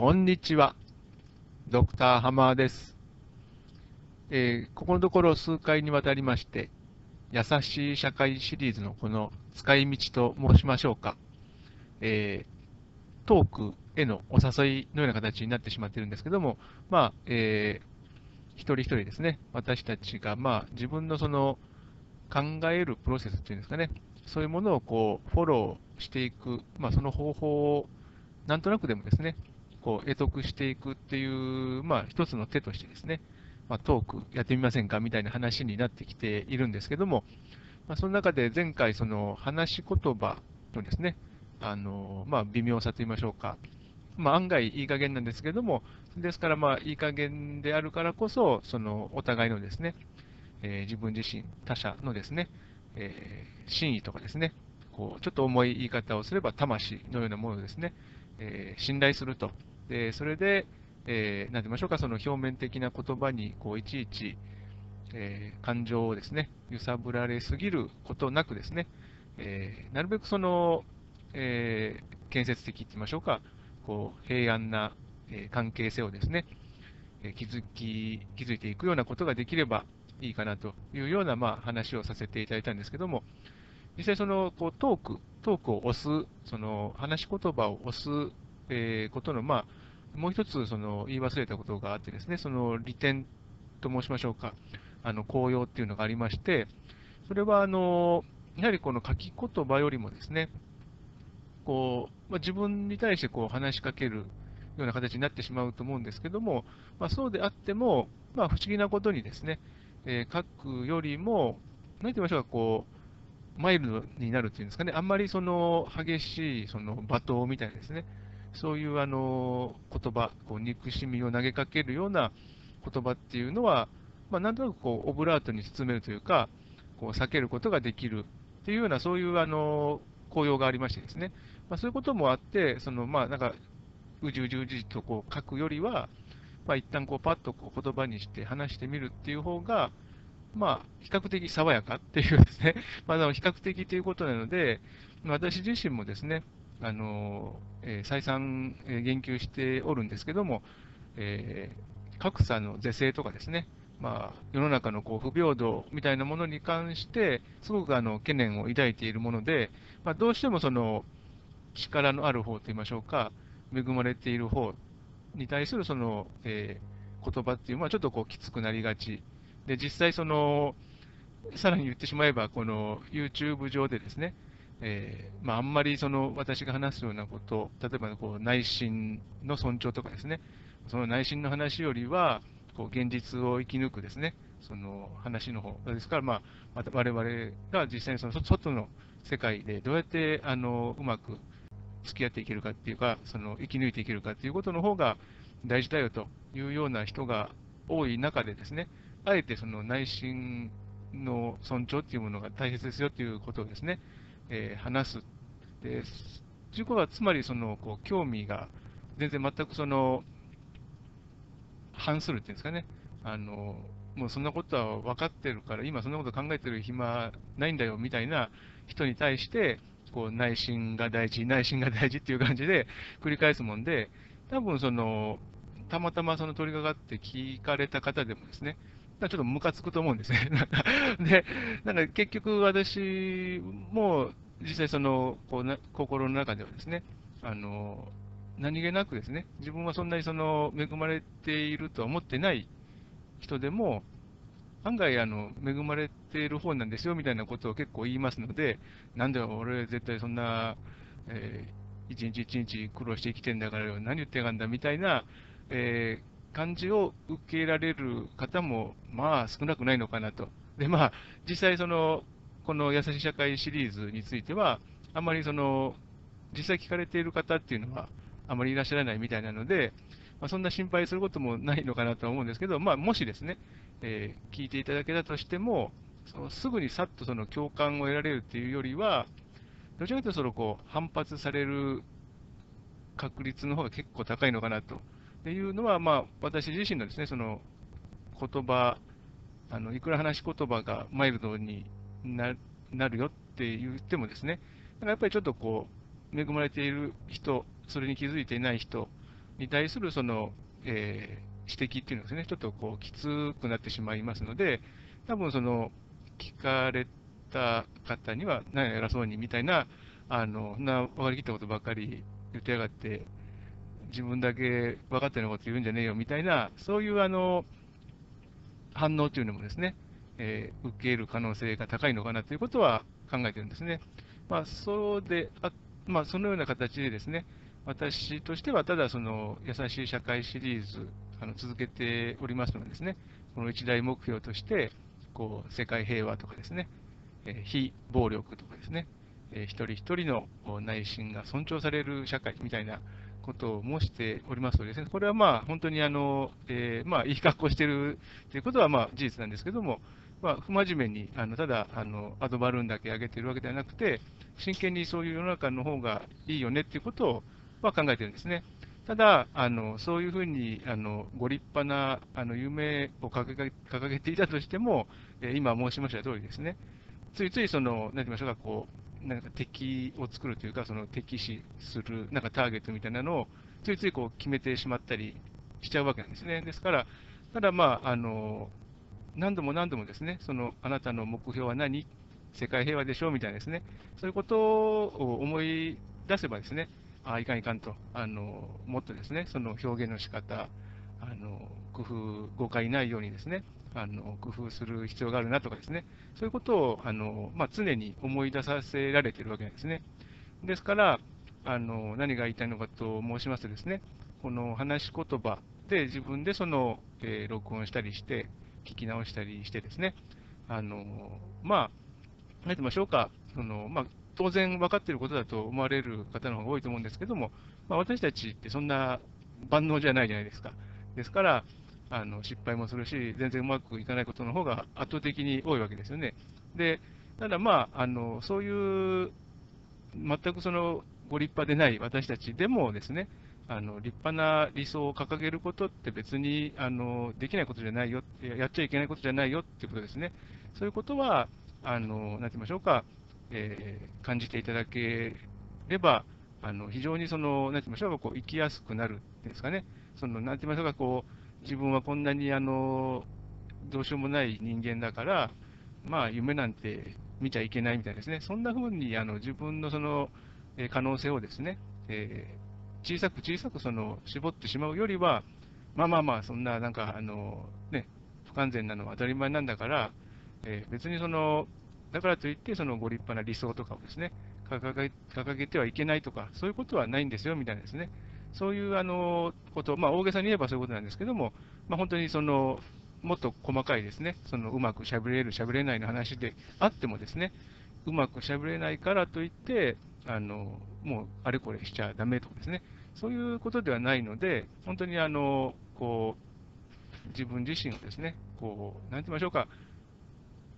こんにちは。ドクターハマーです。えー、ここのところ数回にわたりまして、優しい社会シリーズのこの使い道と申しましょうか、えー、トークへのお誘いのような形になってしまっているんですけども、まあ、えー、一人一人ですね、私たちが、まあ、自分のその考えるプロセスっていうんですかね、そういうものをこうフォローしていく、まあ、その方法をなんとなくでもですね、こう得得していくっていう、まあ、一つの手としてですね、まあ、トークやってみませんかみたいな話になってきているんですけども、まあ、その中で前回、その話し言葉のですね、あのまあ、微妙さと言いましょうか、まあ、案外いい加減なんですけども、ですから、まあ、いい加減であるからこそ、そのお互いのですね、えー、自分自身、他者のですね、えー、真意とかですね、こうちょっと重い言い方をすれば魂のようなものをですね、えー、信頼すると。でそれで、えー、なんて言いましょうか、その表面的な言葉にこういちいち、えー、感情をですね、揺さぶられすぎることなくですね、えー、なるべくその、えー、建設的って言いましょうか、こう平安な、えー、関係性をですね、えー、築き、築いていくようなことができればいいかなというような、まあ、話をさせていただいたんですけども、実際そのこうトーク、トークを押す、その話し言葉を押す、えー、ことの、まあ、もう一つその言い忘れたことがあってですね、その利点と申しましょうか、あの紅葉っていうのがありまして、それはあのやはりこの書き言葉よりもですね、こうまあ、自分に対してこう話しかけるような形になってしまうと思うんですけども、まあ、そうであっても、まあ、不思議なことにですね、えー、書くよりも、何て言いましょうか、こう、マイルドになるっていうんですかね、あんまりその激しいその罵倒みたいなですね、そういうあの言葉、こう憎しみを投げかけるような言葉っていうのは、まあ、なんとなくこうオブラートに包めるというか、こう避けることができるっていうような、そういうあの効用がありましてですね、まあ、そういうこともあって、そのまあなんか、うじうじうじとこう書くよりは、まあ、一旦こうパッとこう言葉にして話してみるっていう方が、まあ、比較的爽やかっていうですね、まあ、比較的ということなので、私自身もですね、あのえー、再三、え、言及しておるんですけども、えー、格差の是正とかですね、まあ、世の中のこう不平等みたいなものに関して、すごくあの懸念を抱いているもので、まあ、どうしてもその力のある方といいましょうか、恵まれている方に対するその、えー、言葉っていうのはちょっとこうきつくなりがち。で、実際その、さらに言ってしまえば、この YouTube 上でですね、えーまあ、あんまりその私が話すようなこと、例えばこう内心の尊重とかですね、その内心の話よりは、こう現実を生き抜くですね、その話の方。ですから、まあ、また我々が実際にその外の世界でどうやってあのうまく付き合っていけるかっていうか、その生き抜いていけるかっていうことの方が大事だよというような人が多い中でですね、あえてその内心の尊重っていうものが大切ですよということをですね、えー、話す。で、ということは、つまりそのこう興味が全然全くその反するっていうんですかね、あのもうそんなことは分かってるから、今そんなこと考えてる暇ないんだよみたいな人に対して、こう内心が大事、内心が大事っていう感じで繰り返すもんで、多分その、たまたまその取り掛かって聞かれた方でもですね、ちょっとムカつくと思うんですね。で、なんか結局私も実際そのこうな心の中ではですね、あの何気なくですね、自分はそんなにその恵まれているとは思ってない人でも、案外あの恵まれている方なんですよみたいなことを結構言いますので、なんで俺絶対そんな、えー、一日一日苦労して生きてんだからよ何言ってやがんだみたいな、えー感じを受けられる方も、まあ少なくないのかなと。で、まあ、実際その、この優しい社会シリーズについては、あまりその、実際聞かれている方っていうのは、あまりいらっしゃらないみたいなので、まあ、そんな心配することもないのかなと思うんですけど、まあ、もしですね、えー、聞いていただけたとしても、そのすぐにさっとその共感を得られるっていうよりは、どちらかというとそのこう反発される確率の方が結構高いのかなとっていうのは、まあ、私自身のですね、その言葉、あのいくら話し言葉がマイルドになるよって言ってもですね、だからやっぱりちょっとこう、恵まれている人、それに気づいていない人に対するその、えー、指摘っていうのはですね、ちょっとこうきつくなってしまいますので、多分その聞かれた方には、何や偉そうにみたいな、あの、な分かりきったことばっかり言ってやがって、自分だけ分かってること言うんじゃねえよみたいな、そういうあの反応というのもですね、えー、受ける可能性が高いのかなということは考えてるんですね。まあ、そうであまあ、そのような形でですね、私としてはただその優しい社会シリーズあの続けておりますのでですね、この一大目標として、こう世界平和とかですね、え、非暴力とかですね、えー、一人一人の内心が尊重される社会みたいなことを申しておりますのでです、ね、これはまあ本当にあの、えー、まあいい格好しているということはまあ事実なんですけども、まあ、不真面目に、あのただあのアドバルーンだけ上げているわけではなくて、真剣にそういう世の中の方がいいよねっていうことを、まあ、考えてるんですね。ただ、あのそういうふうにあのご立派なあの夢を掲げ掲げていたとしても、えー、今申しました通りですね、ついついその、なんて言いましょうか、こうなんか敵を作るというか、その敵視するなんかターゲットみたいなのを、ついついこう決めてしまったりしちゃうわけなんですね。ですから、ただまあ、あの何度も何度もですね、そのあなたの目標は何？世界平和でしょうみたいなですね、そういうことを思い出せばですね、あいかんいかんと、あのもっとですね、その表現の仕方あの工夫、誤解ないようにですね、あの工夫する必要があるなとかですね、そういうことをあの、まあ、常に思い出させられているわけなんですね。ですから、あの何が言いたいのかと申しますとですね、この話し言葉で自分でその、えー、録音したりして、聞き直したりしてですね、あのまあ、何て言いましょうか、そのまあ、当然分かっていることだと思われる方の方が多いと思うんですけども、まあ、私たちってそんな万能じゃないじゃないですか。ですから、あの失敗もするし、全然うまくいかないことの方が圧倒的に多いわけですよね。で、ただまあ、あのそういう、全くそのご立派でない私たちでもですね、あの立派な理想を掲げることって別にあのできないことじゃないよ、やっちゃいけないことじゃないよっていうことですね。そういうことは、あのなんて言いましょうか、えー、感じていただければ、あの非常にその、なんて言いましょうか、こう生きやすくなるんですかね。そのなんて言いましょうか、こう自分はこんなにあのどうしようもない人間だから、まあ、夢なんて見ちゃいけないみたいですね。そんな風にあの自分のその可能性をですね、えー小さく小さくその絞ってしまうよりは、まあまあまあ、そんななんか、あのね、不完全なのは当たり前なんだから、えー、別にその、だからといって、そのご立派な理想とかをですね、掲げ掲げてはいけないとか、そういうことはないんですよみたいなですね、そういうあのこと、まあ、大げさに言えばそういうことなんですけども、まあ、本当にそのもっと細かいですね、そのうまくしゃべれる、しゃべれないの話であってもですね、うまくしゃべれないからといって、あのもうあれこれしちゃだめとかですね、そういうことではないので、本当にあのこう自分自身をですね、こうなんて言いましょうか、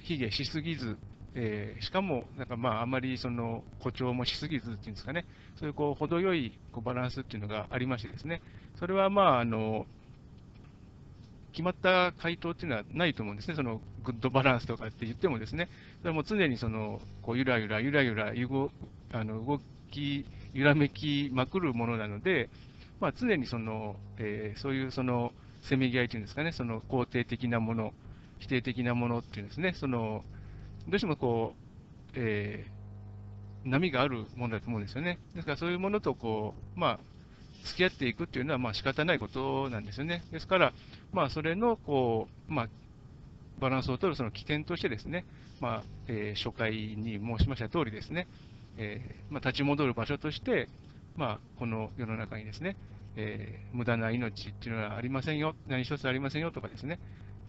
卑下しすぎず、えー、しかも、なんかまあ、あまりその誇張もしすぎずっていうんですかね、そういうこう程よいこうバランスっていうのがありましてですね、それはまあ、あの決まった回答っていうのはないと思うんですね、そのグッドバランスとかって言ってもですね、それも常にそのこうゆらゆらゆらゆらあの動き、揺らめきまくるものなので、まあ、常にその、えー、そういうそのせめぎ合いというんですかね、その肯定的なもの、否定的なものっていうんですね、そのどうしてもこう、えー、波があるものだと思うんですよね。ですからそういうものとこう、まあ、付き合っていくっていうのはまあ仕方ないことなんですよね。ですから、まあ、それのこう、まあ、バランスを取るその起点としてですね、まあえー、初回に申しました通りですね、えー、まあ、立ち戻る場所として、まあ、この世の中にですね、えー、無駄な命っていうのはありませんよ、何一つありませんよとかですね、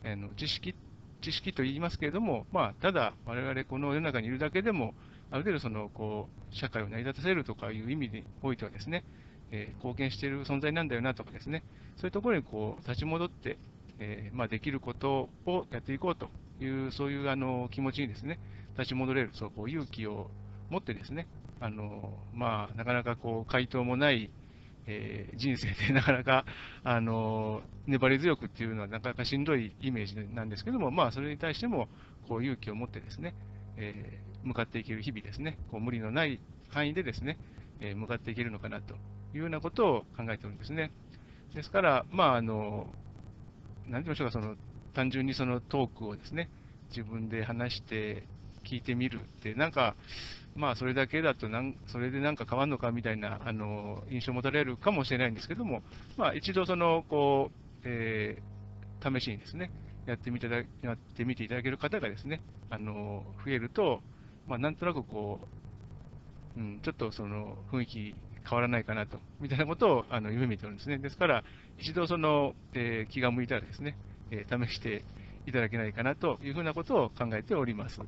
えの知識知識と言いますけれども、まあ、ただ、我々この世の中にいるだけでも、ある程度そのこう社会を成り立たせるとかいう意味においてはですね、えー、貢献している存在なんだよなとかですね、そういうところにこう立ち戻って、えー、まあ、できることをやっていこうという、そういうあの気持ちにですね、立ち戻れるそうこう勇気を持ってですね、あのまあ、なかなかこう回答もないえー、人生でなかなか、あの粘り強くっていうのはなかなかしんどいイメージなんですけども、まあ、それに対してもこう勇気を持ってですね、えー、向かっていける日々ですね、こう無理のない範囲でですね、えー、向かっていけるのかなというようなことを考えておるんですね。ですから、まあ、あの、なんて言いましょうか、その、単純にそのトークをですね、自分で話して聞いてみるって、なんか、まあ、それだけだとなん、それでなんか変わるのかみたいな、あの、印象を持たれるかもしれないんですけども、まあ、一度その、こう、えー試しにですね、やってみていただやってみていただける方がですね、あの、増えると、まあ、なんとなくこう、うん、ちょっとその雰囲気変わらないかなと、みたいなことをあの夢見てるんですね。ですから、一度その、えー気が向いたらですね、えー試していただけないかなというふうなことを考えております。